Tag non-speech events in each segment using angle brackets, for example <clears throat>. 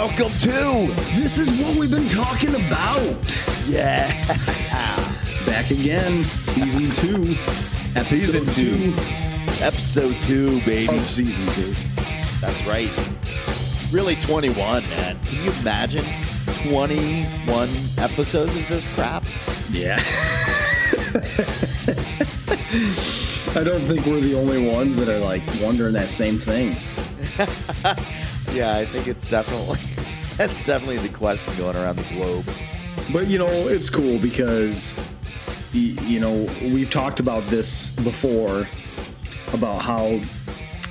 Welcome to This is what we've been talking about. Yeah. <laughs> Back again, season two. Season episode two. Episode two, baby. of season two. That's right. Really 21, man. Can you imagine 21 episodes of this crap? Yeah. <laughs> I don't think we're the only ones that are like wondering that same thing. <laughs> Yeah, I think it's definitely <laughs> that's definitely the question going around the globe. But you know, it's cool because you know, we've talked about this before about how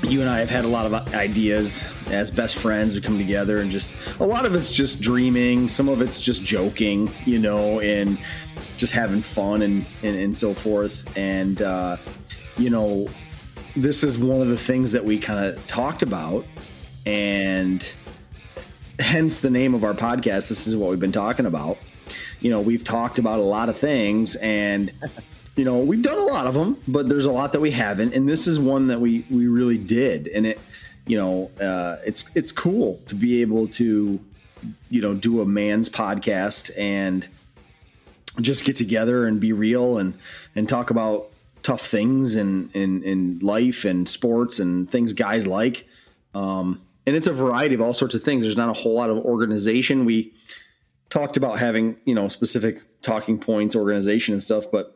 you and I have had a lot of ideas as best friends. We come together and just a lot of it's just dreaming, some of it's just joking, you know, and just having fun and and, and so forth. And uh, you know, this is one of the things that we kind of talked about, and hence the name of our podcast. This is what we've been talking about. You know, we've talked about a lot of things, and you know, we've done a lot of them, but there's a lot that we haven't, and this is one that we we really did, and it, you know, uh, it's it's cool to be able to, you know, do a man's podcast and just get together and be real and and talk about tough things and in in life and sports and things guys like um and it's a variety of all sorts of things there's not a whole lot of organization we talked about having you know specific talking points organization and stuff but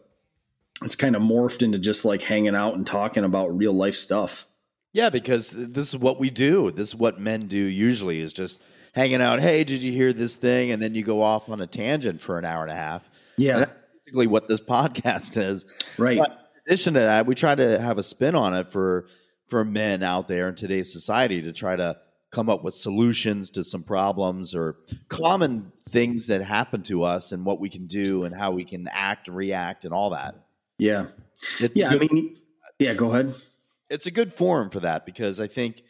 it's kind of morphed into just like hanging out and talking about real life stuff Yeah, because this is what we do. This is what men do usually is just hanging out. Hey, did you hear this thing? And then you go off on a tangent for an hour and a half. yeah And that's basically what this <laughs> podcast is. right But in addition to that, we try to have a spin on it for for men out there in today's society to try to come up with solutions to some problems or common things that happen to us and what we can do and how we can act, react, and all that. yeah It's yeah i mean yeah go ahead it's a good forum for that because I think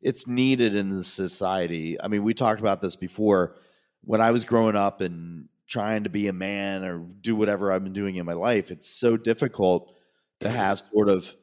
it's needed in the society. I mean, we talked about this before. When I was growing up and trying to be a man or do whatever I've been doing in my life, it's so difficult to have sort of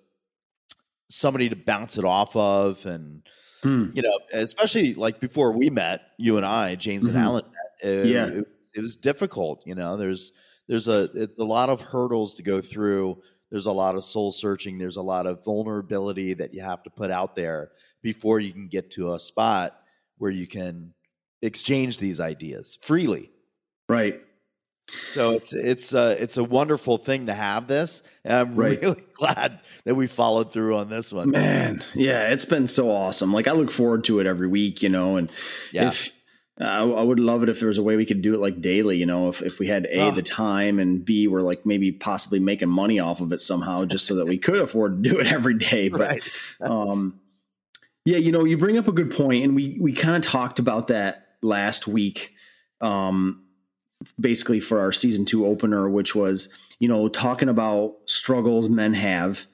somebody to bounce it off of and Hmm. you know, especially like before we met, you and I, James Mhm. and Alan met, it, Yeah. it, it was difficult. You know, there's there's a it's a lot of hurdles to go through. There's a lot of soul searching. There's a lot of vulnerability that you have to put out there before you can get to a spot where you can exchange these ideas freely. right So it's it's uh, it's a wonderful thing to have this, and I'm Right. really <laughs> glad that we followed through on this one. Man, yeah, it's been so awesome. Like I look forward to it every week, you know, and Yeah. if uh, I would love it if there was a way we could do it like daily, you know, if, if we had A, Ah. the time and B, we're like maybe possibly making money off of it somehow just so that we could afford to do it <laughs> every day. <laughs> But, Right. um, yeah, you know, you bring up a good point and we, we kind of talked about that last week. Um, basically for our season two opener, which was, you know, talking about struggles men have,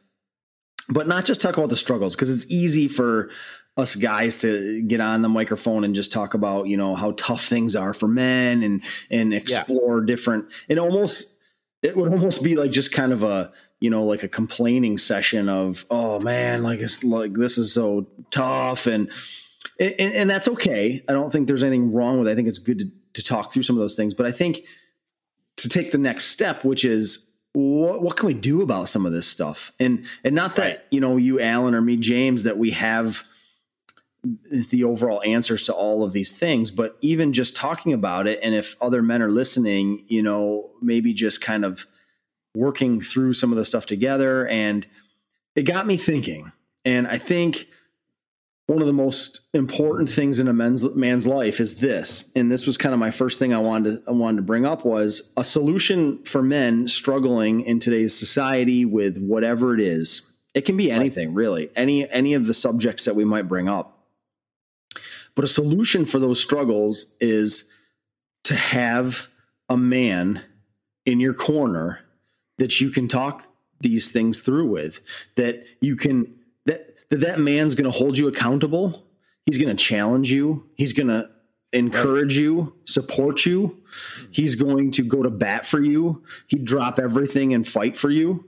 but not just talk about the struggles because it's easy for us guys to get on the microphone and just talk about, you know, how tough things are for men and, and explore different, and almost, it would almost be like just kind of a, you know, like a complaining session of, oh man, like it's like, this is so tough. And, and, and that's okay. I don't think there's anything wrong with it. I think it's good to, to talk through some of those things, but I think to take the next step, which is what, what can we do about some of this stuff? And, and not that, Right. you know, you, Alan or me, James, that we have the overall answers to all of these things, but even just talking about it. And if other men are listening, you know, maybe just kind of working through some of the stuff together. And it got me thinking. And I think one of the most important things in a man's man's life is this. And this was kind of my first thing I wanted to, I wanted to bring up was a solution for men struggling in today's society with whatever it is. It can be anything, really. Any any of the subjects that we might bring up. But a solution for those struggles is to have a man in your corner that you can talk these things through with that you can that that, man's going to hold you accountable. He's going to challenge you. He's going to encourage you support you. He's going to go to bat for you. He'd drop everything and fight for you.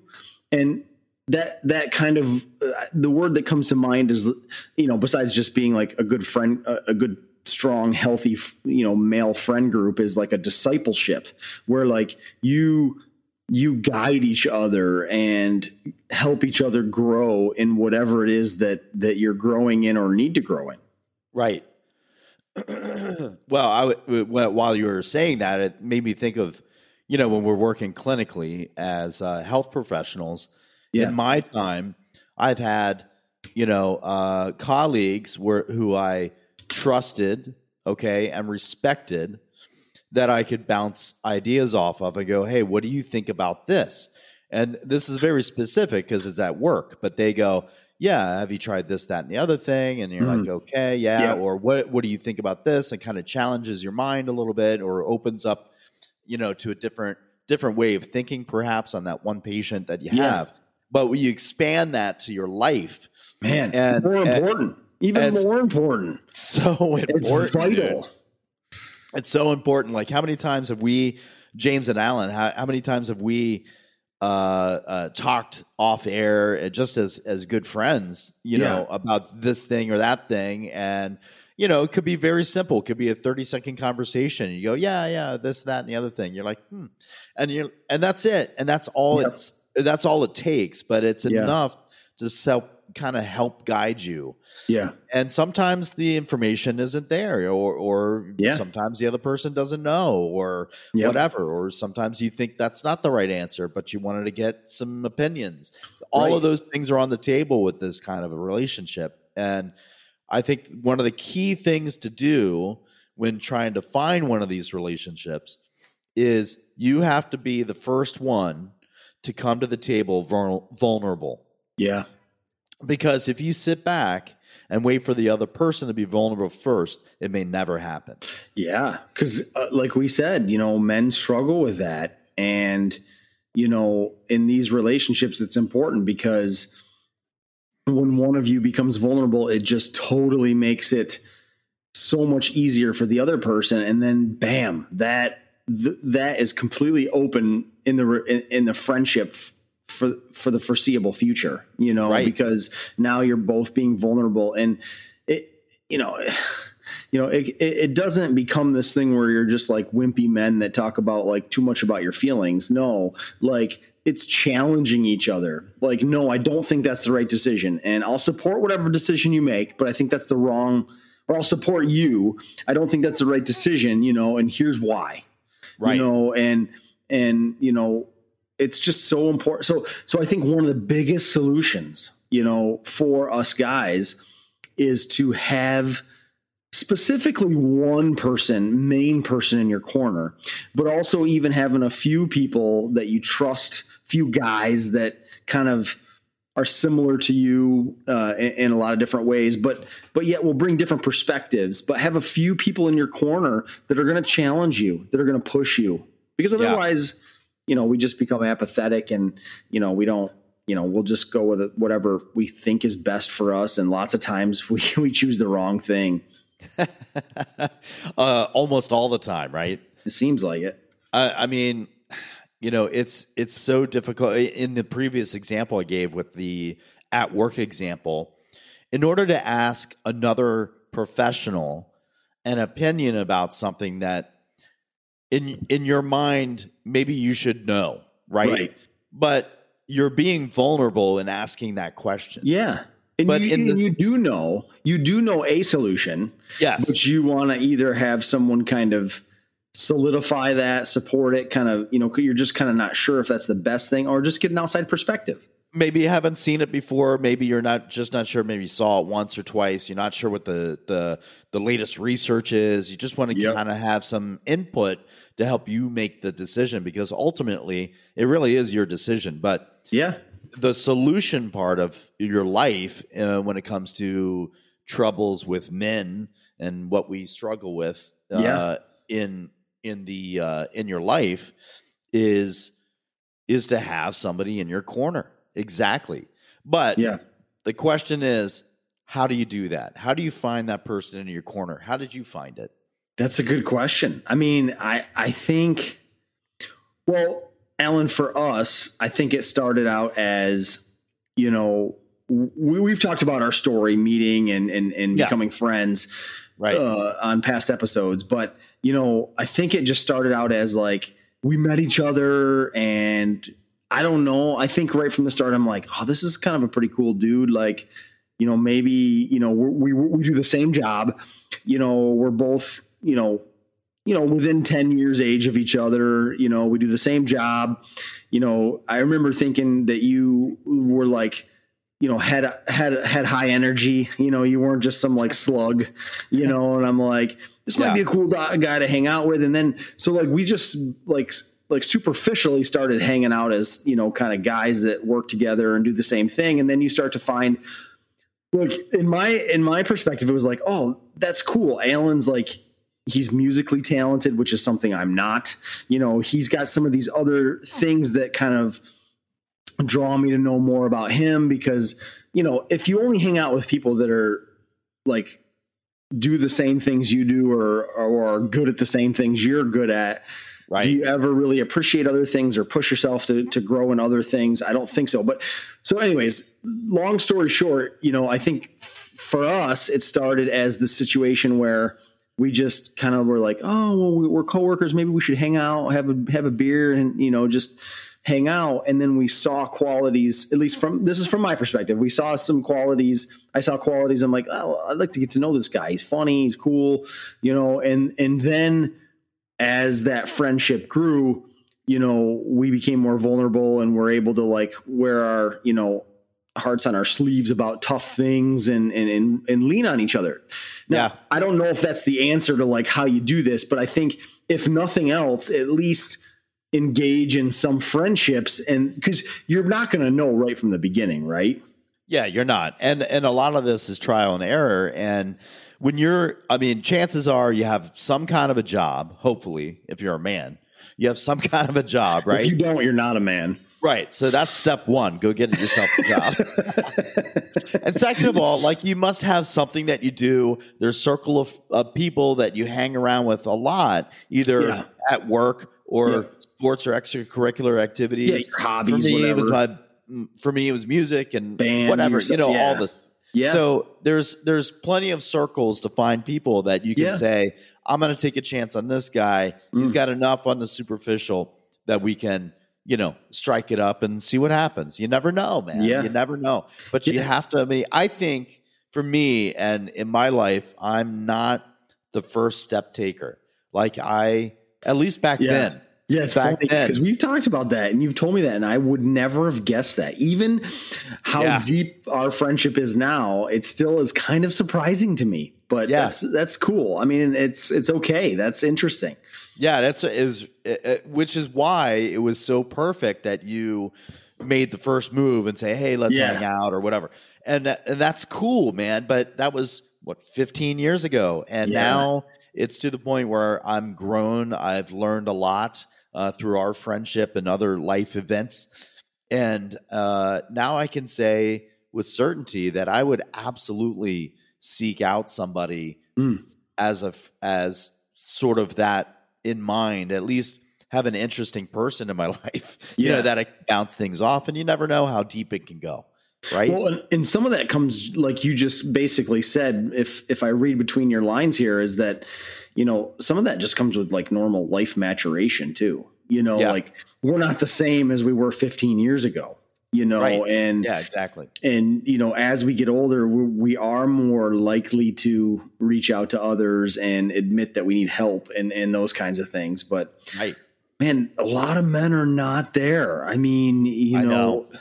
And that that kind of uh, the word that comes to mind is you know besides just being like a good friend a, a good strong, healthy, you know, male friend group is like a discipleship where like you you guide each other and help each other grow in whatever it is that that you're growing in or need to grow in. Right. <clears throat> well, I while you were saying that, it made me think of you know when we're working clinically as uh, health professionals. Yeah. In my time, I've had you know uh, colleagues were who I trusted, okay, and respected that I could bounce ideas off of and go, hey, what do you think about this? And this is very specific because it's at work, but they go, yeah, have you tried this, that, and the other thing? And you're mm. like, okay, yeah. yeah. Or what what do you think about this? And kind of challenges your mind a little bit or opens up, you know, to a different different way of thinking, perhaps on that one patient that you yeah. have. But when you expand that to your life, man, and more important. And, even more important. <laughs> So important. It's vital. It's so important. Like how many times have we, James and Alan, how, how many times have we uh, uh, talked off air uh, just as as good friends, you yeah. know, about this thing or that thing, and you know, it could be very simple. It could be a thirty second conversation. You go, yeah, yeah, this, that, and the other thing. You're like, hmm, and you're, and that's it, and that's all yep. it's that's all it takes. But it's yeah. enough to help kind of help guide you. Yeah. And sometimes the information isn't there or or yeah. sometimes the other person doesn't know or yep. whatever or sometimes you think that's not the right answer but you wanted to get some opinions. All right. of those things are on the table with this kind of a relationship and I think one of the key things to do when trying to find one of these relationships is you have to be the first one to come to the table vulnerable. Yeah. Because if you sit back and wait for the other person to be vulnerable first, it may never happen. Yeah. Because, uh, like we said, you know, men struggle with that. And, you know, in these relationships, it's important because when one of you becomes vulnerable, it just totally makes it so much easier for the other person. And then, bam, that. Th- that is completely open in the in, in the friendship for for the foreseeable future you know right. because now you're both being vulnerable. And it you know <sighs> you know it, it doesn't become this thing where you're just like wimpy men that talk about like too much about your feelings. No like it's challenging each other. Like no i don't think that's the right decision. And i'll support whatever decision you make but i think that's the wrong or i'll support you. I don't think that's the right decision you know and here's why. Right. you know and and you know it's just so important. So so I think one of the biggest solutions, you know, for us guys is to have specifically one person, main person in your corner, but also even having a few people that you trust, few guys that kind of are similar to you uh, in, in, a lot of different ways, but but yet will bring different perspectives. But have a few people in your corner that are going to challenge you, that are going to push you, because otherwise. Yeah you know, we just become apathetic and, you know, we don't, you know, we'll just go with whatever we think is best for us. And lots of times <laughs> we, we choose the wrong thing. <laughs> uh, almost all the time, right? It seems like it. Uh, I mean, you know, it's it's so difficult. In the previous example I gave with the at work example, in order to ask another professional an opinion about something that in in your mind maybe you should know right, right. but you're being vulnerable in asking that question. Yeah. And, but you, the, and you do know you do know a solution yes. but you want to either have someone kind of solidify that support it kind of you know you're just kind of not sure if that's the best thing or just get an outside perspective maybe you haven't seen it before. Maybe you're not just not sure. Maybe you saw it once or twice. You're not sure what the the the latest research is. You just want to yep. kind of have some input to help you make the decision because ultimately it really is your decision. But yeah, the solution part of your life uh, when it comes to troubles with men and what we struggle with uh, yeah. in in the uh, in your life is is to have somebody in your corner Exactly. But yeah. the question is, how do you do that? How do you find that person in your corner? How did you find it? That's a good question. I mean, I I think well, Alan, for us, I think it started out as, you know, we, we've talked about our story meeting and and, and yeah. becoming friends. right. uh, on past episodes, but you know, I think it just started out as like we met each other, and I don't know. I think right from the start, I'm like, oh, this is kind of a pretty cool dude. Like, you know, maybe you know we we, we do the same job. You know, we're both you know you know within 10 years age of each other you know we do the same job you know i remember thinking that you were like you know had had had high energy you know you weren't just some like slug you know and i'm like this might Yeah. be a cool guy to hang out with and then so like we just like like superficially started hanging out as you know kind of guys that work together and do the same thing. And then you start to find look in my in my perspective it was like oh that's cool. Alan's like he's musically talented which is something i'm not. You know he's got some of these other things that kind of draw me to know more about him because you know if you only hang out with people that are like do the same things you do or or are good at the same things you're good at Right. do you ever really appreciate other things or push yourself to, to grow in other things? I don't think so. But so, anyways, long story short, you know, I think for us, it started as the situation where we just kind of were like, oh, well, we- we're coworkers. Maybe we should hang out, have a have a beer, and you know, just hang out. And then we saw qualities, at least from this is from my perspective. We saw some qualities. I saw qualities. I'm like, oh, I'd like to get to know this guy. He's funny. He's cool. You know, and and then as that friendship grew, you know, we became more vulnerable and we're able to like wear our, you know, hearts on our sleeves about tough things and and and, and lean on each other. Now, Yeah. I don't know if that's the answer to like how you do this, but I think if nothing else, at least engage in some friendships and because you're not going to know right from the beginning, right? Yeah, you're not. And and a lot of this is trial and error and when you're I mean, chances are you have some kind of a job, hopefully, if you're a man. You have some <laughs> kind of a job, right? If you don't, you're not a man. Right. So that's step one. Go get yourself a job. <laughs> and second of all, like you must have something that you do. There's a circle of, of people that you hang around with a lot, either Yeah. at work or Yeah. sports or extracurricular activities. Yeah, hobbies, for me, it was my, for me, it was music and Band, whatever. yourself, you know, all this. Yeah. So there's there's plenty of circles to find people that you can Yeah. say, I'm going to take a chance on this guy. He's mm. got enough on the superficial that we can, you know, strike it up and see what happens. You never know, man. Yeah. You never know. But you Yeah. have to. I mean, I think for me and in my life, I'm not the first step taker. Like I, at least back Yeah. then. Yeah, it's back funny because we've talked about that and you've told me that, and I would never have guessed that. Even how Yeah. deep our friendship is now, it still is kind of surprising to me. But Yeah. that's that's cool. I mean, it's it's okay. That's interesting. Yeah, that's is uh, uh, which is why it was so perfect that you made the first move and say, "Hey, let's Yeah. hang out" or whatever. And that, and that's cool, man, but that was what 15 years ago. And Yeah. now it's to the point where I'm grown, I've learned a lot uh, through our friendship and other life events. And uh, now I can say with certainty that I would absolutely seek out somebody Mm. as a as sort of that in mind. At least have an interesting person in my <laughs> life, you Yeah. know, that I bounce things off, and you never know how deep it can go, right? Well, and, and some of that comes like you just basically said. If if I read between your lines here, is that you know some of that just comes with like normal life maturation too. You know, Yeah. like we're not the same as we were 15 years ago. You know, Right. and yeah, exactly. and you know as we get older we, we are more likely to reach out to others and admit that we need help and and those kinds of things but Right. man a lot of men are not there i mean you I know, know.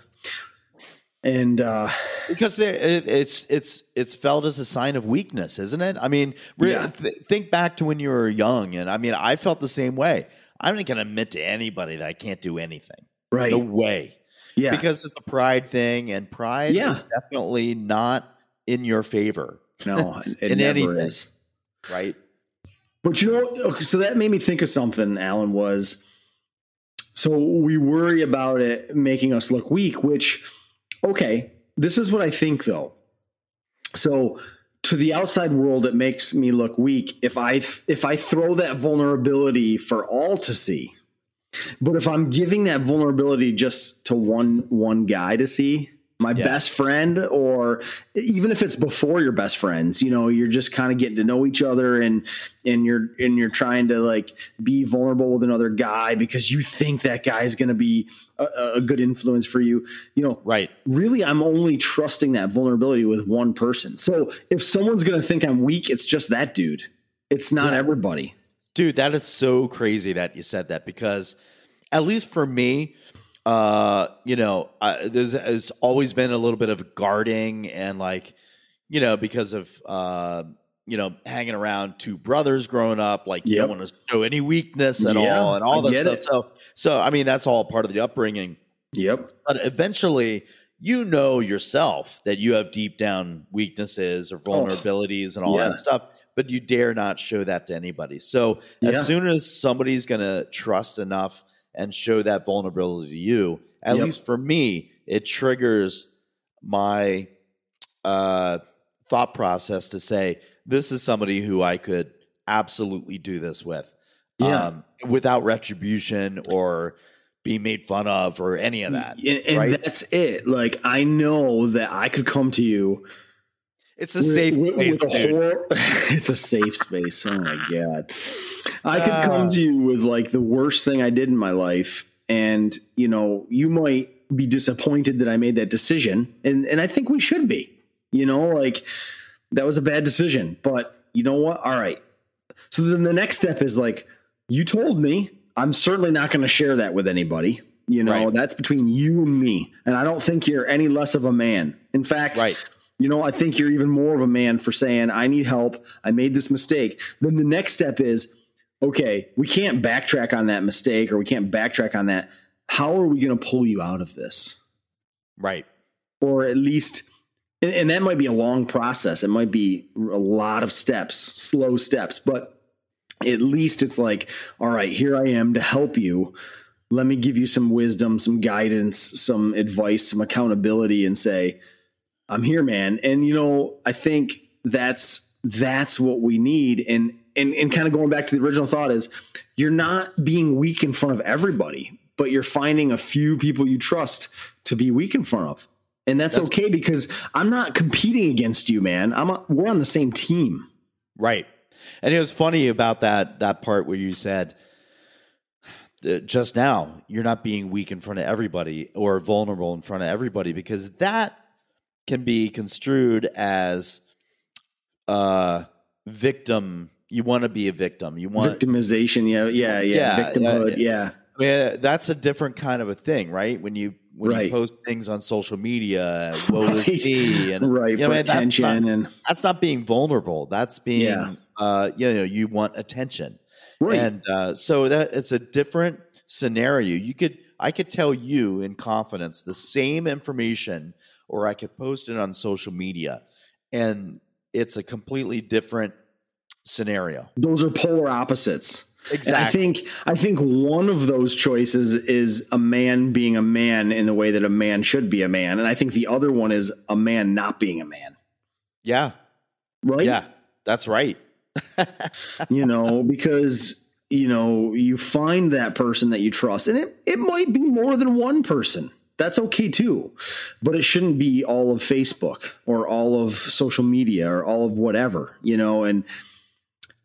And uh because it, it's it's it's felt as a sign of weakness, isn't it? I mean, Yeah. th- think back to when you were young, and I mean, I felt the same way. I'm not going to admit to anybody that I can't do anything. right No way, yeah because it's a pride thing, and pride Yeah. is definitely not in your favor, no <laughs> it in never anything. is right? But you know, so that made me think of something, Alan, was so we worry about it making us look weak, which, okay, this is what I think though. So to the outside world, it makes me look weak if I if I throw that vulnerability for all to see. But if I'm giving that vulnerability just to one one guy to see, my yeah. best friend or even if it's before your best friends you know you're just kind of getting to know each other and and you're and you're trying to like be vulnerable with another guy because you think that guy is going to be a, a, good influence for you. You know right. really i'm only trusting that vulnerability with one person. So if someone's going to think i'm weak it's just that dude. It's not yeah. everybody. Dude that is so crazy that you said that because at least for me uh, you know, uh, there's, there's always been a little bit of guarding and like, you know, because of, uh, you know, hanging around two brothers growing up, like you yep. don't want to show any weakness at yeah, all and all that stuff. It. So, so I mean, that's all part of the upbringing. Yep. But eventually, you know yourself that you have deep down weaknesses or oh, vulnerabilities oh, and all yeah. that stuff, but you dare not show that to anybody. So, yeah. as soon as somebody's going to trust enough and show that vulnerability to you. At yep. least for me, it triggers my uh, thought process to say, this is somebody who I could absolutely do this with yeah. um, without retribution or be made fun of or any of that. And, and right? that's it. Like, I know that I could come to you it's a safe with, space. With a whole, <laughs> it's a safe space. Oh my god! I could come ah. to you with like the worst thing I did in my life, and you know, you might be disappointed that I made that decision, and and I think we should be. You know, like that was a bad decision, but you know what? All right. So then the next step is like, you told me. I'm certainly not going to share that with anybody. You know, right. that's between you and me. And I don't think you're any less of a man. In fact, right you know, I think you're even more of a man for saying, I need help. I made this mistake. Then the next step is, okay, we can't backtrack on that mistake or we can't backtrack on that. How are we going to pull you out of this? Right. Or at least, and, and that might be a long process. It might be a lot of steps, slow steps, but at least it's like, all right, here I am to help you. Let me give you some wisdom, some guidance, some advice, some accountability, and say, I'm here, man. And you know, I think that's that's what we need. And and and kind of going back to the original thought is you're not being weak in front of everybody, but you're finding a few people you trust to be weak in front of. And that's, that's okay because I'm not competing against you, man. I'm a, we're on the same team. Right. And it was funny about that that part where you said uh, just now you're not being weak in front of everybody or vulnerable in front of everybody because that can be construed as uh victim you want to be a victim you want victimization yeah yeah yeah, yeah victimhood yeah, yeah. I mean, that's a different kind of a thing right when you when right. you post things on social media woe right. is me and <laughs> right you know, attention that's not, and that's not being vulnerable that's being yeah. uh you know you want attention right. and uh so that it's a different scenario you could i could tell you in confidence the same information or I could post it on social media. And it's a completely different scenario. Those are polar opposites. Exactly. And I think I think one of those choices is a man being a man in the way that a man should be a man, and I think the other one is a man not being a man. Yeah. Right? Yeah. That's right. <laughs> you know, because you know, you find that person that you trust, and it, it might be more than one person that's okay too. But it shouldn't be all of Facebook or all of social media or all of whatever, you know, and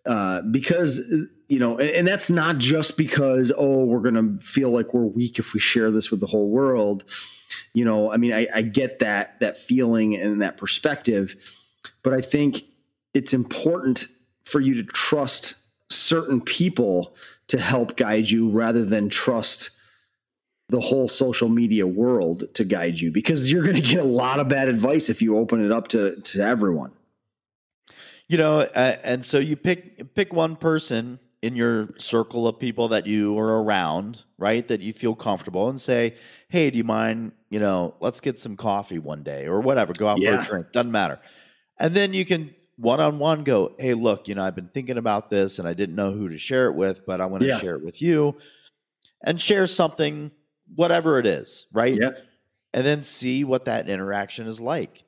uh, because you know, and, and that's not just because oh we're gonna feel like we're weak if we share this with the whole world. You know, I mean, I, I get that that feeling and that perspective, but I think it's important for you to trust certain people to help guide you rather than trust the whole social media world to guide you because you're going to get a lot of bad advice if you open it up to to everyone. You know, uh, and so you pick pick one person in your circle of people that you are around, right? That you feel comfortable and say, "Hey, do you mind, you know, let's get some coffee one day or whatever, go out yeah. for a drink, doesn't matter." And then you can one-on-one go, "Hey, look, you know, I've been thinking about this and I didn't know who to share it with, but I want to yeah. share it with you." And share something whatever it is, right? Yeah. And then see what that interaction is like.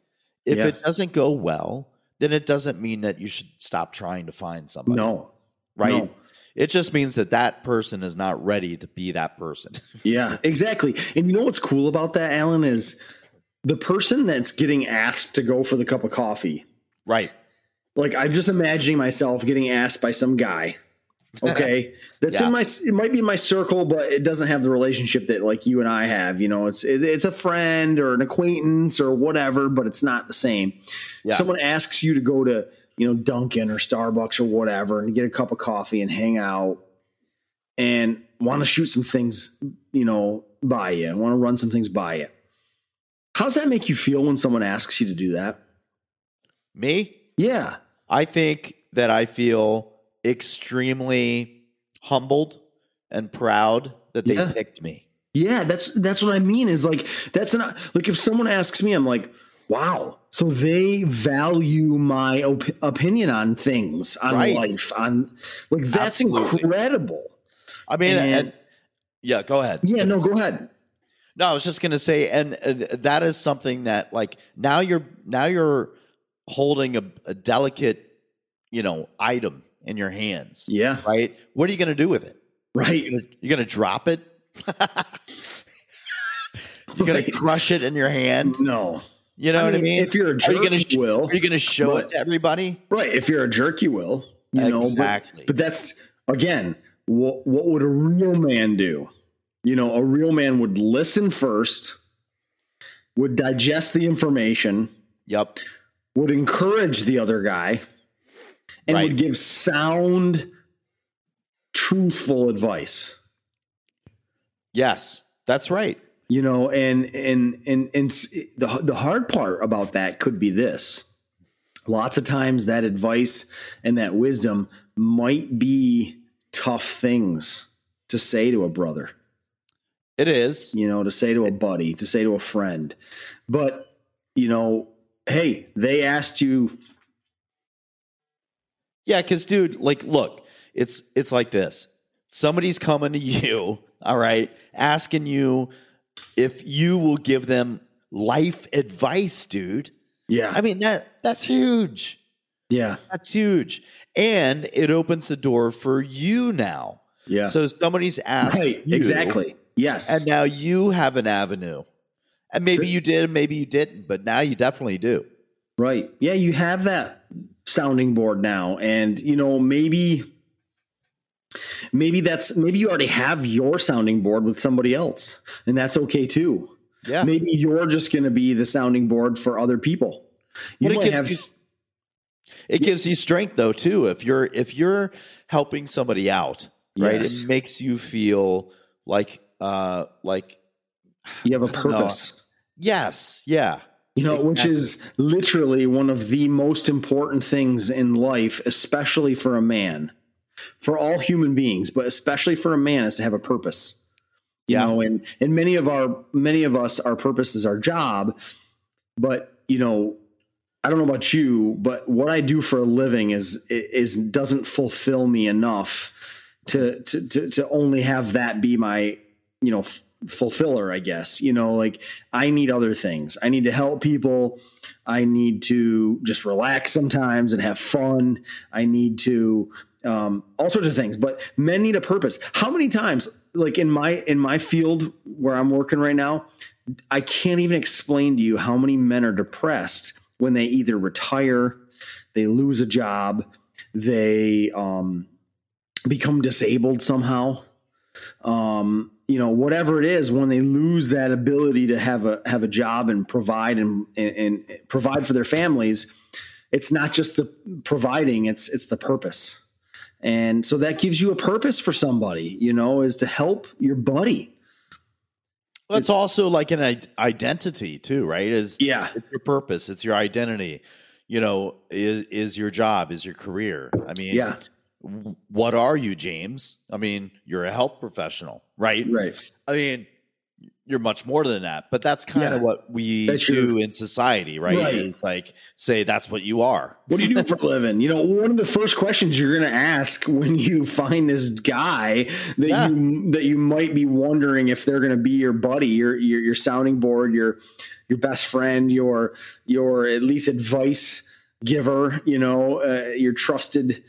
If yeah. it doesn't go well, then it doesn't mean that you should stop trying to find somebody. No. Right? No. It just means that that person is not ready to be that person. <laughs> yeah, exactly. And you know what's cool about that, Alan, is the person that's getting asked to go for the cup of coffee, Right. like I'm just imagining myself getting asked by some guy. Okay, <laughs> that's Yeah. in my. It might be in my circle, but it doesn't have the relationship that like you and I have. You know, it's it's a friend or an acquaintance or whatever, but it's not the same. Yeah. Someone asks you to go to you know Dunkin' or Starbucks or whatever and get a cup of coffee and hang out and want to shoot some things, you know, by you. Want to run some things by you. How does that make you feel when someone asks you to do that? Me? Yeah. I think that I feel extremely humbled and proud that they Yeah. picked me. Yeah, that's that's what I mean. Is like that's not like if someone asks me, I'm like, wow. So they value my op- opinion on things, on Right. life, on like that's Absolutely. incredible. I mean, And- and, yeah, go ahead. Yeah, no, go ahead. No, I was just going to say, and uh, that is something that, like, now you're now you're holding a, a delicate, you know, item in your hands, Yeah, right? What are you going to do with it? right. You're going to drop it? <laughs> you're going Right. to crush it in your hand? No, You know what I mean? If you're a are jerk, you to you sh- will. are you going to show But- it to everybody? Right. If you're a jerk, you will. You know, but- Exactly. but, that's again, what, what would a real man do? You know, a real man would listen first, would digest the information, Yep. would encourage the other guy, and Right. would give sound, truthful advice. Yes, that's right. You know, and and and and the the hard part about that could be this. Lots of times that advice and that wisdom might be tough things to say to a brother, It is. you know, to say to a buddy, to say to a friend. But, you know, hey, they asked you, Yeah, because dude, like, look, it's it's like this. Somebody's coming to <laughs> you, all right, asking you if you will give them life advice, dude. yeah, I mean that that's huge. yeah, That's huge. And it opens the door for you now. yeah. So somebody's asked right, you, exactly. Yes. And now you have an avenue. And maybe you did, and maybe you didn't, but now you definitely do. Right. Yeah, you have that sounding board now and you know maybe maybe that's maybe you already have your sounding board with somebody else and that's okay too. Yeah. Maybe you're just going to be the sounding board for other people. You But it gives have you it gives you strength though too. If you're if you're helping somebody out, right? Yes. It makes you feel like uh like you have a purpose. yes, yeah. You know, which is literally one of the most important things in life, especially for a man, for all human beings, but especially for a man, is to have a purpose. You Yeah. know, and and many of our many of us, our purpose is our job, but you know, I don't know about you, but what I do for a living is is doesn't fulfill me enough to to to, to only have that be my you know f- fulfiller i guess. You know like i need other things. I need to help people. I need to just relax sometimes and have fun. I need to um, all sorts of things but men need a purpose. How many times like in my in my field where i'm working right now i can't even explain to you how many men are depressed when they either retire they lose a job they um, become disabled somehow um, you know, whatever it is, when they lose that ability to have a have a job and provide and, and, and provide for their families, it's not just the providing; it's it's the purpose. And so that gives you a purpose for somebody, you know, is to help your buddy. Well, it's also like an identity too, right? Is Yeah. it's your purpose, it's your identity. You know, is is your job, is your career. I mean, Yeah. What are you, James? I mean, you're a health professional, right? Right. I mean, you're much more than that, but that's kind Yeah. of what we That's do in society, right? Right. Like say that's what you are. What do you do for a <laughs> living? You know, one of the first questions you're going to ask when you find this guy that Yeah. you that you might be wondering if they're going to be your buddy, your, your your sounding board, your your best friend, your your at least advice giver, you know, uh, your trusted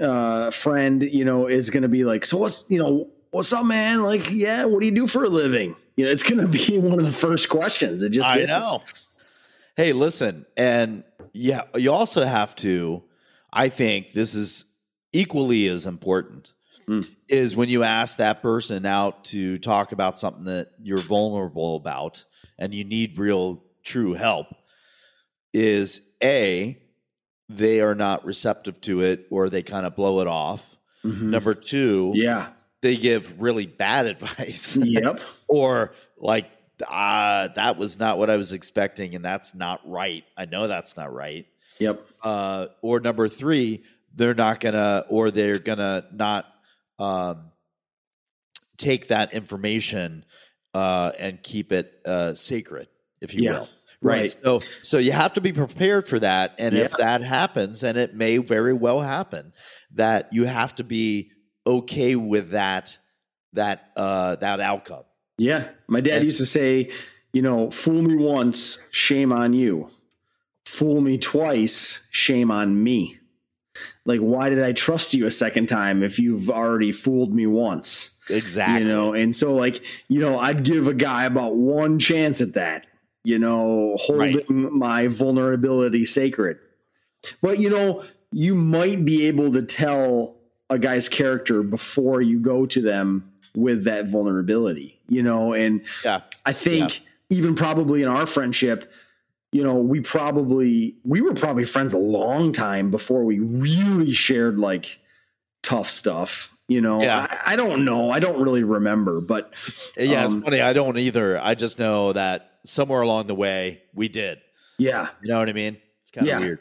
uh, friend, you know, is going to be like, so what's you know, what's up, man? Like, yeah, what do you do for a living? You know, it's going to be <laughs> one of the first questions. It just I is. know. Hey, listen, and yeah, you also have to. I think this is equally as important. Mm. Is when you ask that person out to talk about something that you're vulnerable about and you need real, true help. Is a they are not receptive to it or they kind of blow it off. Mhm. Number two, Yeah. they give really bad <laughs> advice Yep. or like uh that was not what i was expecting and that's not right i know that's not right Yep. uh or number three they're not gonna or they're gonna not um take that information uh and keep it uh sacred if you Yeah. will right? Right. so so you have to be prepared for that and if that happens and it may very well happen that you have to be okay with that that uh that outcome Yeah. My dad And- used to say, you know, fool me once, shame on you. Fool me twice, shame on me. Like, why did I trust you a second time if you've already fooled me once? exactly You know, and so like, you know, I'd give a guy about one chance at that, you know, holding my vulnerability sacred. But you know, you might be able to tell a guy's character before you go to them with that vulnerability, you know, and yeah I think even probably in our friendship, you know, we probably we were probably friends a long time before we really shared like tough stuff. You know, Yeah. I, I don't know. I don't really remember, but Yeah, it's Um, funny. I don't either. I just know that somewhere along the way we did. yeah, You know what I mean? It's kind of Yeah. weird.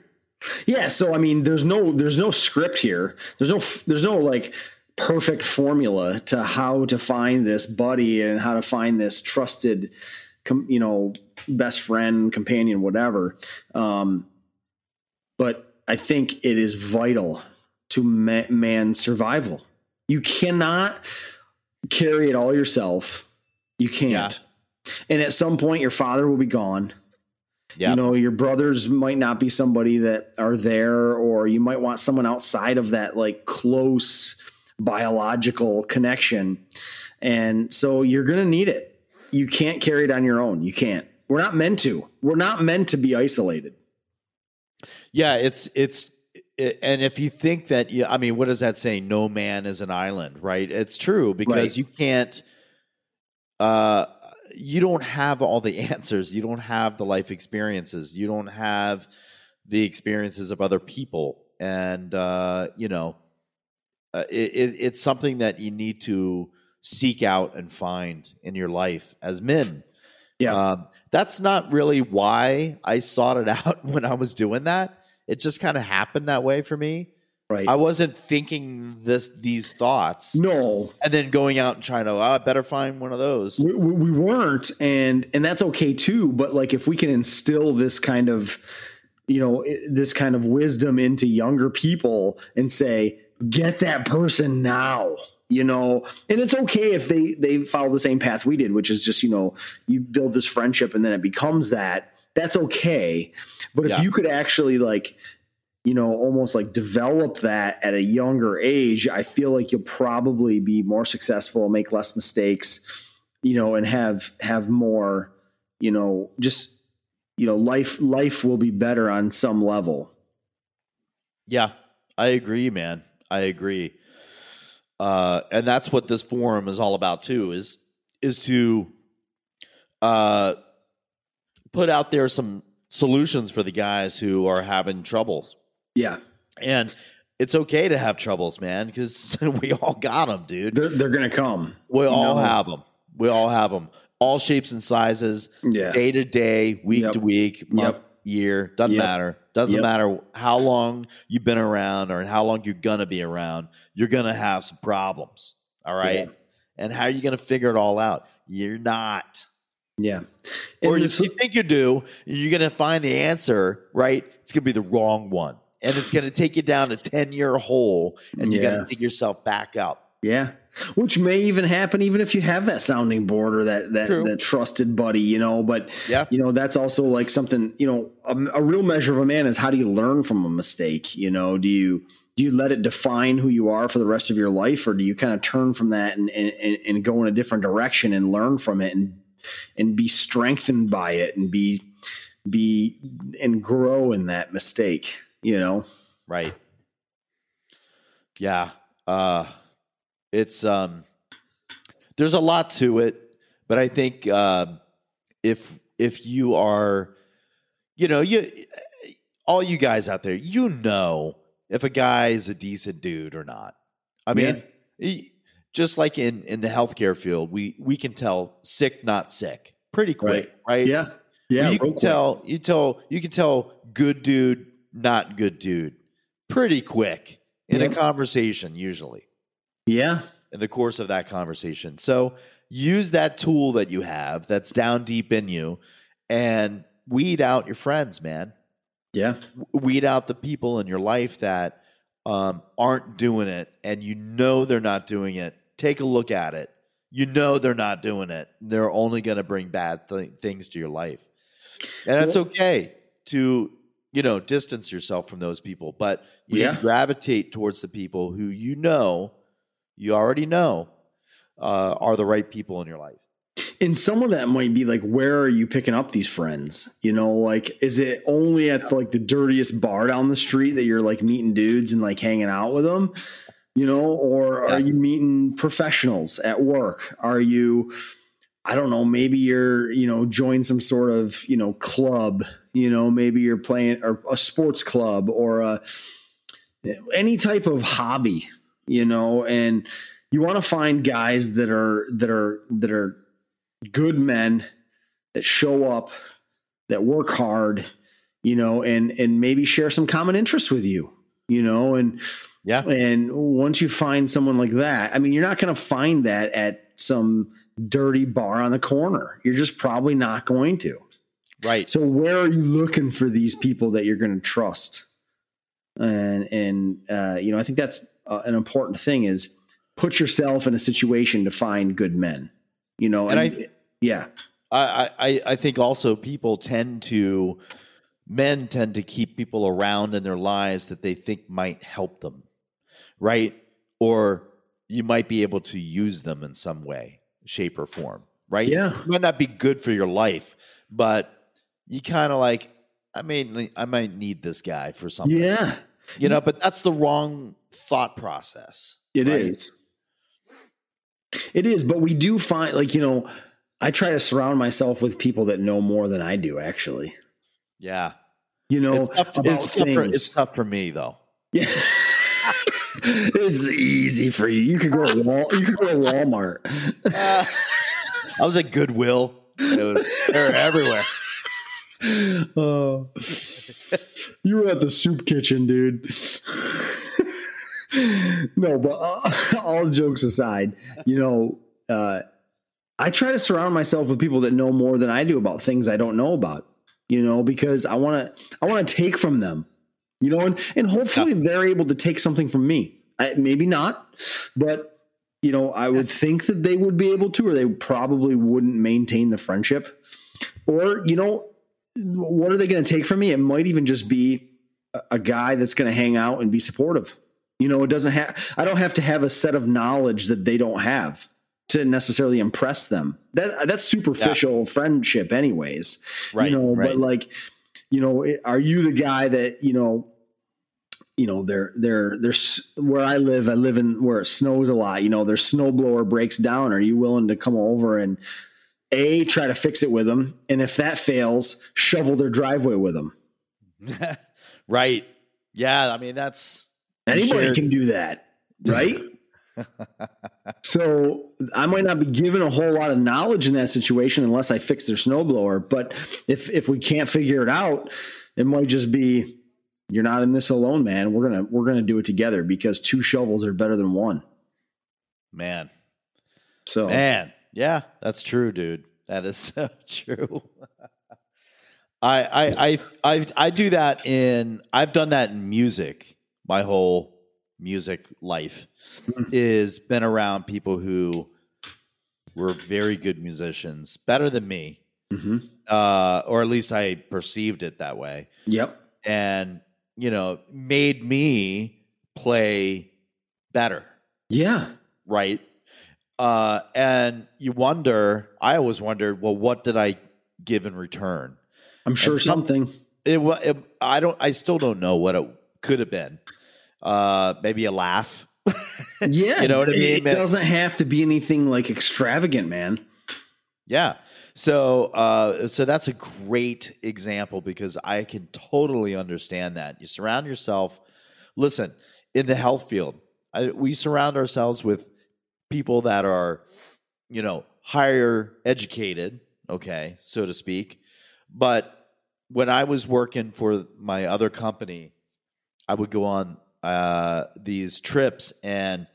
yeah. So I mean, there's no there's no script here. There's no there's no like perfect formula to how to find this buddy and how to find this trusted, com, you know, best friend, companion, whatever. Um, but I think it is vital to ma- man's survival. You cannot carry it all yourself. You can't. And at some point, your father will be gone. Yeah. You know, your brothers might not be somebody that are there, or you might want someone outside of that like close biological connection. And so you're going to need it. You can't carry it on your own. You can't. We're not meant to. We're not meant to be isolated. yeah, it's it's it, and if you think that you I mean, what does that say? No man is an island, right? It's true because Right. you can't uh you don't have all the <laughs> answers. You don't have the life experiences. You don't have the experiences of other people. And uh, you know, uh, it, it, it's something that you need to seek out and find in your life as men. Yeah. Um, that's not really why I sought it <laughs> out when I was doing that. It just kind of happened that way for me. Right. I wasn't thinking this these thoughts no, and then going out and trying to. Oh, I better find one of those. we, we we weren't and and that's okay too but like if we can instill this kind of you know this kind of wisdom into younger people and say get that person now you know and it's okay if they they follow the same path we did which is just you know you build this friendship and then it becomes that that's okay but if Yeah. you could actually like you know almost like develop that at a younger age i feel like you'll probably be more successful make less mistakes you know and have have more you know just you know life life will be better on some level Yeah, I agree, man. I agree. Uh, and that's what this forum is all about too. Is is to uh, put out there some solutions for the guys who are having troubles, yeah and it's okay to have troubles, man, because <laughs> we all got them, dude. they're, they're gonna come We all have them. We all have them. All shapes and sizes, yeah day to day, week Yep. to week, month, year. Doesn't Yep. matter. Doesn't Yep. matter how long you've been around or how long you're gonna be around. You're gonna have some problems. All right. Yeah. And how are you gonna figure it all out? You're not. yeah or if you think you do, you're gonna find the answer. Right. It's gonna be the wrong one, and it's gonna take you down a ten year hole, and you Yeah. gotta dig yourself back up. Yeah. Which may even happen even if you have that sounding board or that that, that trusted buddy, you know. But Yeah. you know that's also like something you know a, a real measure of a man is how do you learn from a mistake? You know, do you do you let it define who you are for the rest of your life or do you kind of turn from that and, and, and go in a different direction and learn from it and and be strengthened by it and be be and grow in that mistake you know? Right. Yeah uh it's um there's a lot to it but i think uh if if you are you know you all you guys out there you know if a guy is a decent dude or not. I mean Yeah. he- just like in in the healthcare field we we can tell sick not sick pretty quick right, yeah. Yeah you can quick. tell you tell you can tell good dude not good dude. Pretty quick in a conversation usually. Yeah. In the course of that conversation. So use that tool that you have that's down deep in you and weed out your friends man. Yeah. Weed out the people in your life that um, aren't doing it and you know they're not doing it. Take a look at it. You know they're not doing it. They're only going to bring bad th- things to your life. And it's okay to you know distance yourself from those people but you need to gravitate towards the people who you know you already know uh, are the right people in your life And some of that might be like, where are you picking up these friends? You know, like, is it only at like the dirtiest bar down the street that you're like meeting dudes and like hanging out with them? You know, or are you meeting professionals at work? Are you, I don't know, maybe you're, you know, join some sort of, you know, club, you know, maybe you're playing or a sports club or a, any type of hobby, you know, and you want to find guys that are, that are, that are, good men that show up that work hard you know and and maybe share some common interests with you you know and yeah. and once you find someone like that i mean you're not going to find that at some dirty bar on the corner. You're just probably not going to. Right. So where are you looking for these people that you're going to trust? And and uh, you know i think that's uh, an important thing is put yourself in a situation to find good men you know And and, I- yeah. I, I I think also people tend to men tend to keep people around in their lives that they think might help them, right? Or you might be able to use them in some way, shape, or form, right? Yeah. it might not be good for your life, but you kind of like, I mean, I might need this guy for something, yeah you know. But that's the wrong thought process. It is. right? It is, but we do find like, you know, I try to surround myself with people that know more than I do actually. Yeah, You know, it's tough, it's, tough for, it's tough for me though. Yeah. <laughs> it's easy for you. You could go to Wal- you could go to Walmart. Uh, I was at Goodwill. It was, they're everywhere. Oh, you were at the soup kitchen, dude. no, but uh, all jokes aside, you know, uh, I try to surround myself with people that know more than I do about things I don't know about. You know, because I want to, I want to take from them. You know, and and hopefully they're able to take something from me. I, maybe not, but you know, I would think that they would be able to, or they probably wouldn't maintain the friendship. Or you know, what are they going to take from me? It might even just be a, a guy that's going to hang out and be supportive. You know, it doesn't have, I don't have to have a set of knowledge that they don't have to necessarily impress them. That that's superficial friendship anyways. Right. You know, right. but like, you know, are you the guy that, you know, you know, they're, they're, there's where I live, I live in where it snows a lot, you know, their snowblower breaks down. Are you willing to come over and a try to fix it with them? And if that fails, shovel their driveway with them. <laughs> right. Yeah. I mean, that's Anybody Sure. can do that, right? <laughs> so I might not be given a whole lot of knowledge in that situation unless I fix their snowblower. But if if we can't figure it out, it might just be you're not in this alone, man. We're gonna we're gonna do it together because two shovels are better than one. man. So Man. Yeah, that's true, dude. That is <laughs> so true. I I I I I do that in I've done that in music. My whole music life Mhm. is been around people who were very good musicians, better than me, Mhm. uh, or at least I perceived it that way. yep, and you know made me play better, Yeah. right? Uh, and you wonder, I always wondered, well, what did I give in return? I'm sure some- something. It, it I don't I still don't know what it could have been. Uh, maybe a laugh. <laughs> Yeah. You know what I mean, It doesn't have to be anything like extravagant, man. Yeah. So uh, so that's a great example because I can totally understand that. You surround yourself. Listen, in the health field, I, we surround ourselves with people that are, you know, higher educated, okay, so to speak. But when I was working for my other company, I would go on uh, these trips and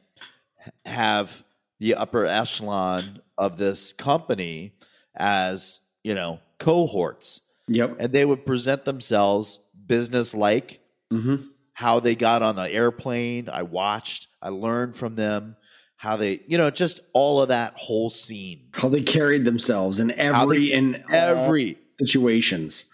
have the upper echelon of this company as you know cohorts Yep. and they would present themselves business like hmm how they got on an airplane i watched i learned from them how they you know just all of that whole scene How they carried themselves in How they- every in every situations.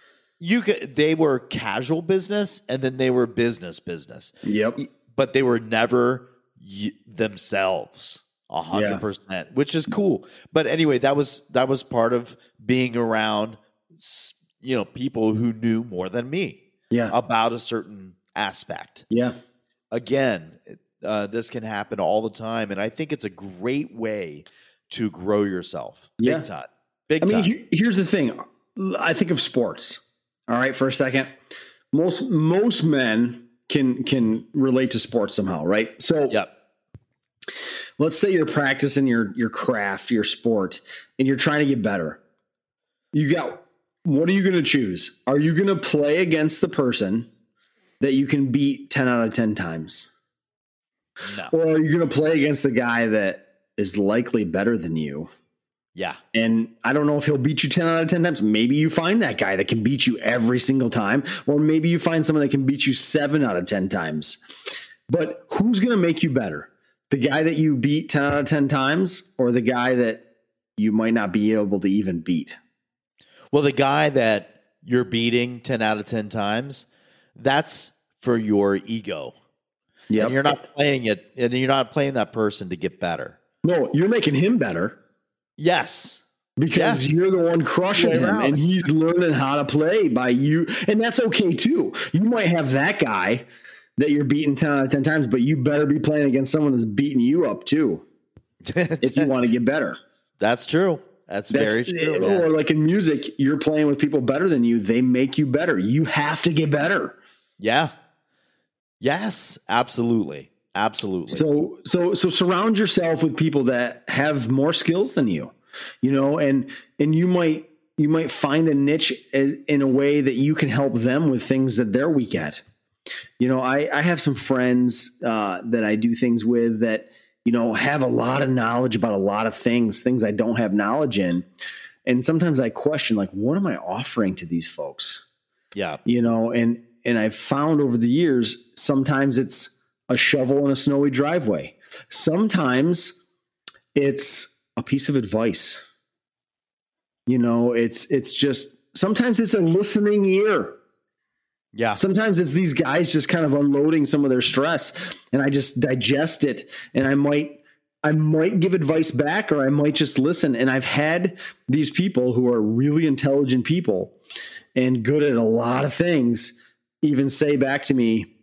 You could they were casual business and then they were business business Yep. but they were never y- themselves a hundred percent, which is cool. But anyway, that was that was part of being around, you know, people who knew more than me Yeah. about a certain aspect. Yeah. Again, uh, this can happen all the time, and I think it's a great way to grow yourself. Big Yeah. time, big I mean, time. he- here's the thing. I think of sports. All right, for a second. Most most men can can relate to sports somehow, right? So yep. let's say you're practicing your your craft, your sport, and you're trying to get better. You got what are you going to choose? Are you going to play against the person that you can beat 10 out of 10 times? No. Or are you going to play against the guy that is likely better than you? Yeah. And I don't know if he'll beat you 10 out of 10 times. Maybe you find that guy that can beat you every single time, or maybe you find someone that can beat you 7 out of 10 times. But who's going to make you better? The guy that you beat 10 out of 10 times, or the guy that you might not be able to even beat? Well, the guy that you're beating 10 out of 10 times, that's for your ego. Yeah. And you're not playing it, and you're not playing that person to get better. No, you're making him better Yes. because you're the one crushing him around. and he's learning how to play by you. And that's okay too. You might have that guy that you're beating 10 out of 10 times, but you better be playing against someone that's beating you up too <laughs> if you want to get better. That's true. That's, That's, very true. man. Or like in music, you're playing with people better than you. They make you better. You have to get better. Yeah. Yes, absolutely. Absolutely. So so so surround yourself with people that have more skills than you. You know, and and you might you might find a niche as, in a way that you can help them with things that they're weak at. You know, I I have some friends uh, that I do things with that you know have a lot of knowledge about a lot of things, things I don't have knowledge in, and sometimes I question like, what am I offering to these folks? yeah. you know and and i've found over the years sometimes it's a shovel in a snowy driveway. Sometimes it's a piece of advice. You know it's it's just sometimes it's a listening ear. Yeah. sometimes it's these guys just kind of unloading some of their stress and i just digest it and i might i might give advice back or i might just listen. And i've had these people who are really intelligent people and good at a lot of things even say back to me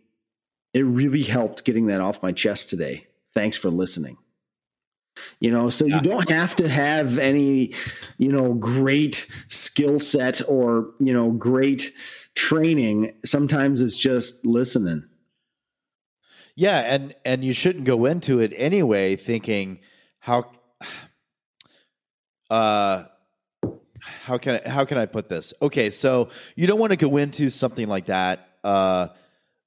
it really helped getting that off my chest today thanks for listening you know so Yeah. you don't have to have any you know great skill set or you know great training sometimes it's just listening Yeah, and and you shouldn't go into it anyway thinking how <sighs> uh how can I, how can I put this? Okay, so you don't want to go into something like that uh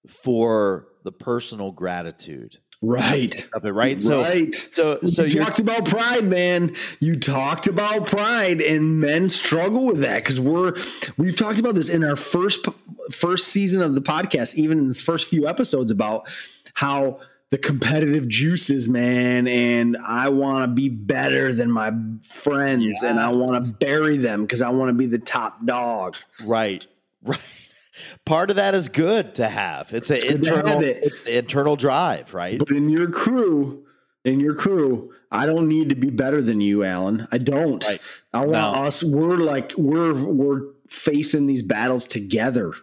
for the personal gratitude right of it, right? So right so so you talked about pride, man. You talked about pride, and men struggle with that because we're we've talked about this in our first first season of the podcast, even in the first few episodes about how the competitive juices, man, and I want to be better than my friends, and I want to bury them because I want to be the top dog. right. <laughs> Right. Part of that is good to have. It's an It's internal it. internal drive, right? But in your crew, in your crew, I don't need to be better than you, Alan. I don't. Right. I want No. us. We're like we're we're facing these battles together.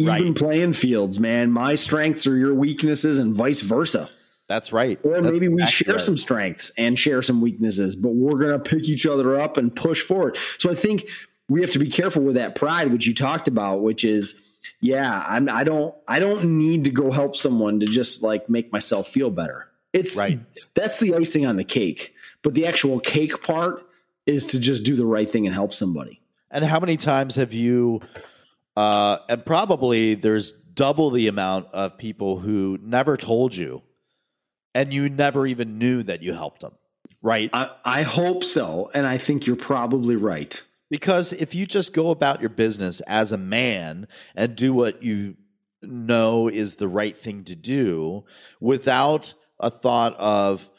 Even Right. playing fields, man. My strengths are your weaknesses, and vice versa. That's right. Or That's maybe we share right. some strengths and share some weaknesses, but we're going to pick each other up and push forward. So I think we have to be careful with that pride, which you talked about, which is, yeah, I'm, I don't, I don't need to go help someone to just like make myself feel better. It's Right. That's the icing on the cake, but the actual cake part is to just do the right thing and help somebody. And how many times have you, uh, and probably there's double the amount of people who never told you and you never even knew that you helped them, right? I, I hope so, and I think you're probably right. Because if you just go about your business as a man and do what you know is the right thing to do without a thought of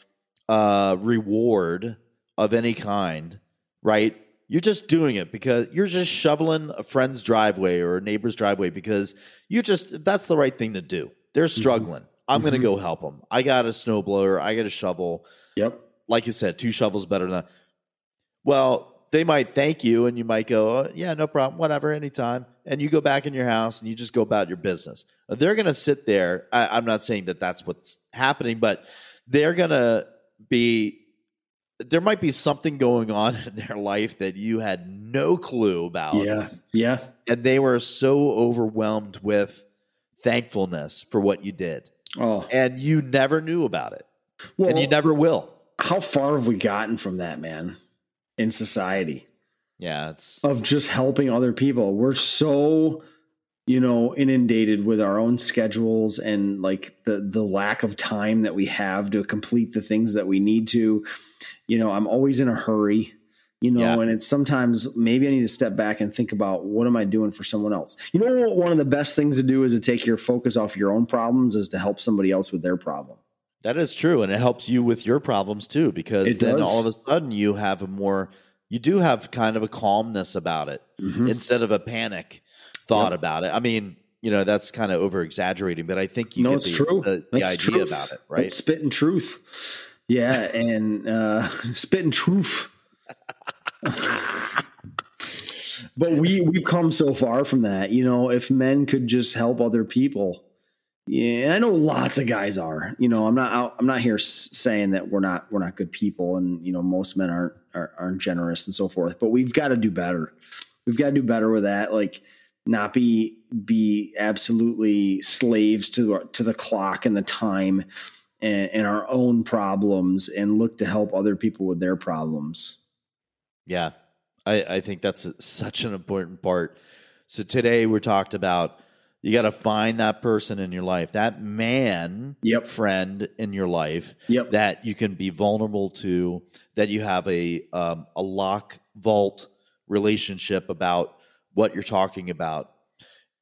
uh, reward of any kind, right? You're just doing it because you're just shoveling a friend's driveway or a neighbor's driveway because you just, that's the right thing to do. They're struggling. I'm going to go help them. I got a snowblower. I got a shovel Yep. like you said, two shovels better than. Well, they might thank you, and you might go, oh, "Yeah, no problem, whatever, anytime." And you go back in your house and you just go about your business. Uh, they're going to sit there. I, I'm not saying that that's what's happening, but they're going to be. There might be something going on <laughs> in their life that you had no clue about, Yeah. Yeah. and they were so overwhelmed with thankfulness for what you did, Oh, and you never knew about it, well, and you never will. how far have we gotten from that, man, in society Yeah, it's of just helping other people? We're so, you know, inundated with our own schedules and like the the lack of time that we have to complete the things that we need to. You know, I'm always in a hurry. You know, Yeah. and it's sometimes maybe I need to step back and think about what am I doing for someone else. You know, one of the best things to do is to take your focus off your own problems, is to help somebody else with their problem. That is true, and it helps you with your problems too, because It then does. all of a sudden you have a more, you do have kind of a calmness about it Mhm. instead of a panic thought Yep. about it. I mean, you know, that's kind of over exaggerating, but I think you no, get it's the, true. the, the idea truth. about it, right? That's spitting truth. Yeah, and uh, <laughs> spitting truth. <laughs> but we we've come so far from that. You know, if men could just help other people, yeah, and I know lots of guys are. You know, I'm not I'm not here saying that we're not we're not good people, and you know, most men aren't are, aren't generous and so forth. But we've got to do better. We've got to do better with that. Like not be be absolutely slaves to to the clock and the time and, and our own problems and look to help other people with their problems. Yeah, I, I think that's such an important part. So today we're talked about you got to find that person in your life, that man, Yep. friend in your life, Yep. that you can be vulnerable to, that you have a um, a lock vault relationship about what you're talking about,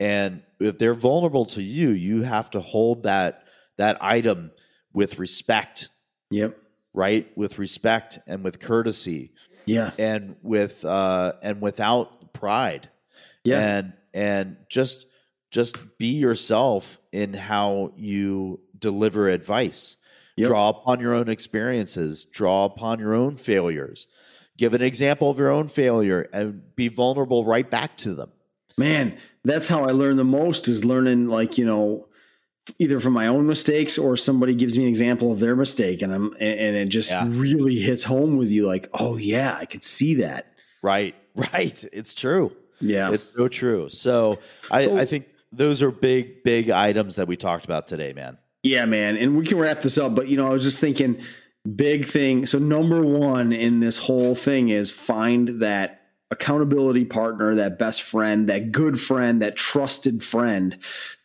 and if they're vulnerable to you, you have to hold that that item with respect, Yep. right? With respect and with courtesy Yeah. and with uh and without pride Yeah. and and just just be yourself in how you deliver advice Yep. draw upon your own experiences draw upon your own failures give an example of your own failure and be vulnerable right back to them Man, that's how I learn the most is learning like, you know, either from my own mistakes or somebody gives me an example of their mistake and I'm and it just Yeah. really hits home with you like, "Oh yeah, I could see that." right <laughs> right it's true Yeah. it's so true so I, So- I think those are big big items that we talked about today man Yeah, man. And we can wrap this up, but you know, I was just thinking big thing. So number 1 in this whole thing is find that accountability partner, that best friend, that good friend, that trusted friend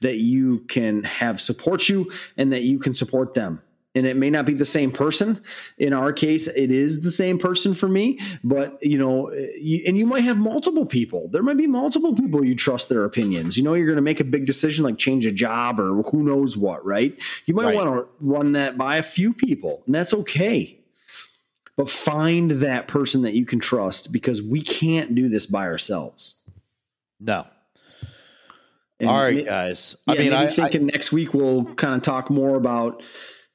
that you can have support you and that you can support them. And it may not be the same person. In our case, it is the same person for me, but you know, you, and you might have multiple people. There might be multiple people you trust their opinions. You know, you're going to make a big decision like change a job or who knows what, right? You might Right. want to run that by a few people, and that's okay. But find that person that you can trust because we can't do this by ourselves. No. And All right, guys. Yeah, I mean, I, I thinking next week we'll kind of talk more about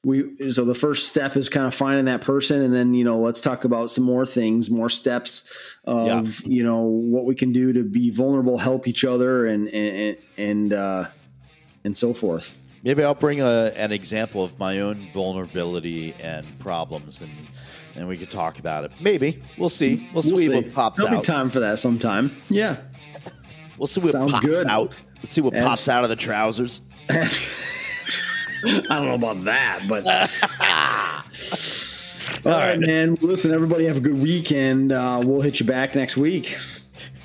we. So the first step is kind of finding that person, and then you know let's talk about some more things, more steps of you know what we can do to be vulnerable, help each other, and and and uh, and so forth. maybe I'll bring a, an example of my own vulnerability and problems, and and we could talk about it. Maybe we'll see. We'll, see, what pops There'll out. be time for that sometime. Yeah. We'll see what Sounds pops good. out. Let's see what Abs- pops out of the trousers. <laughs> I don't know about that, but <laughs> <laughs> all right, man. Listen, everybody have a good weekend. Uh, we'll hit you back next week.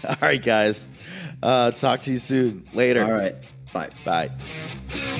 All right, guys. Uh, talk to you soon. Later. All right. Bye. Bye.